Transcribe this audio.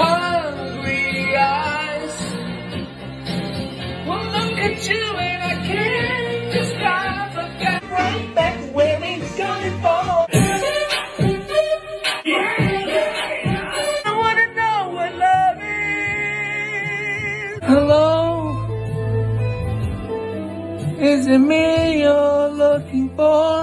Hungry eyes will look at you and I can't describe the fact right back where we started from. I wanna know what love is. Hello? Is it me you're looking for?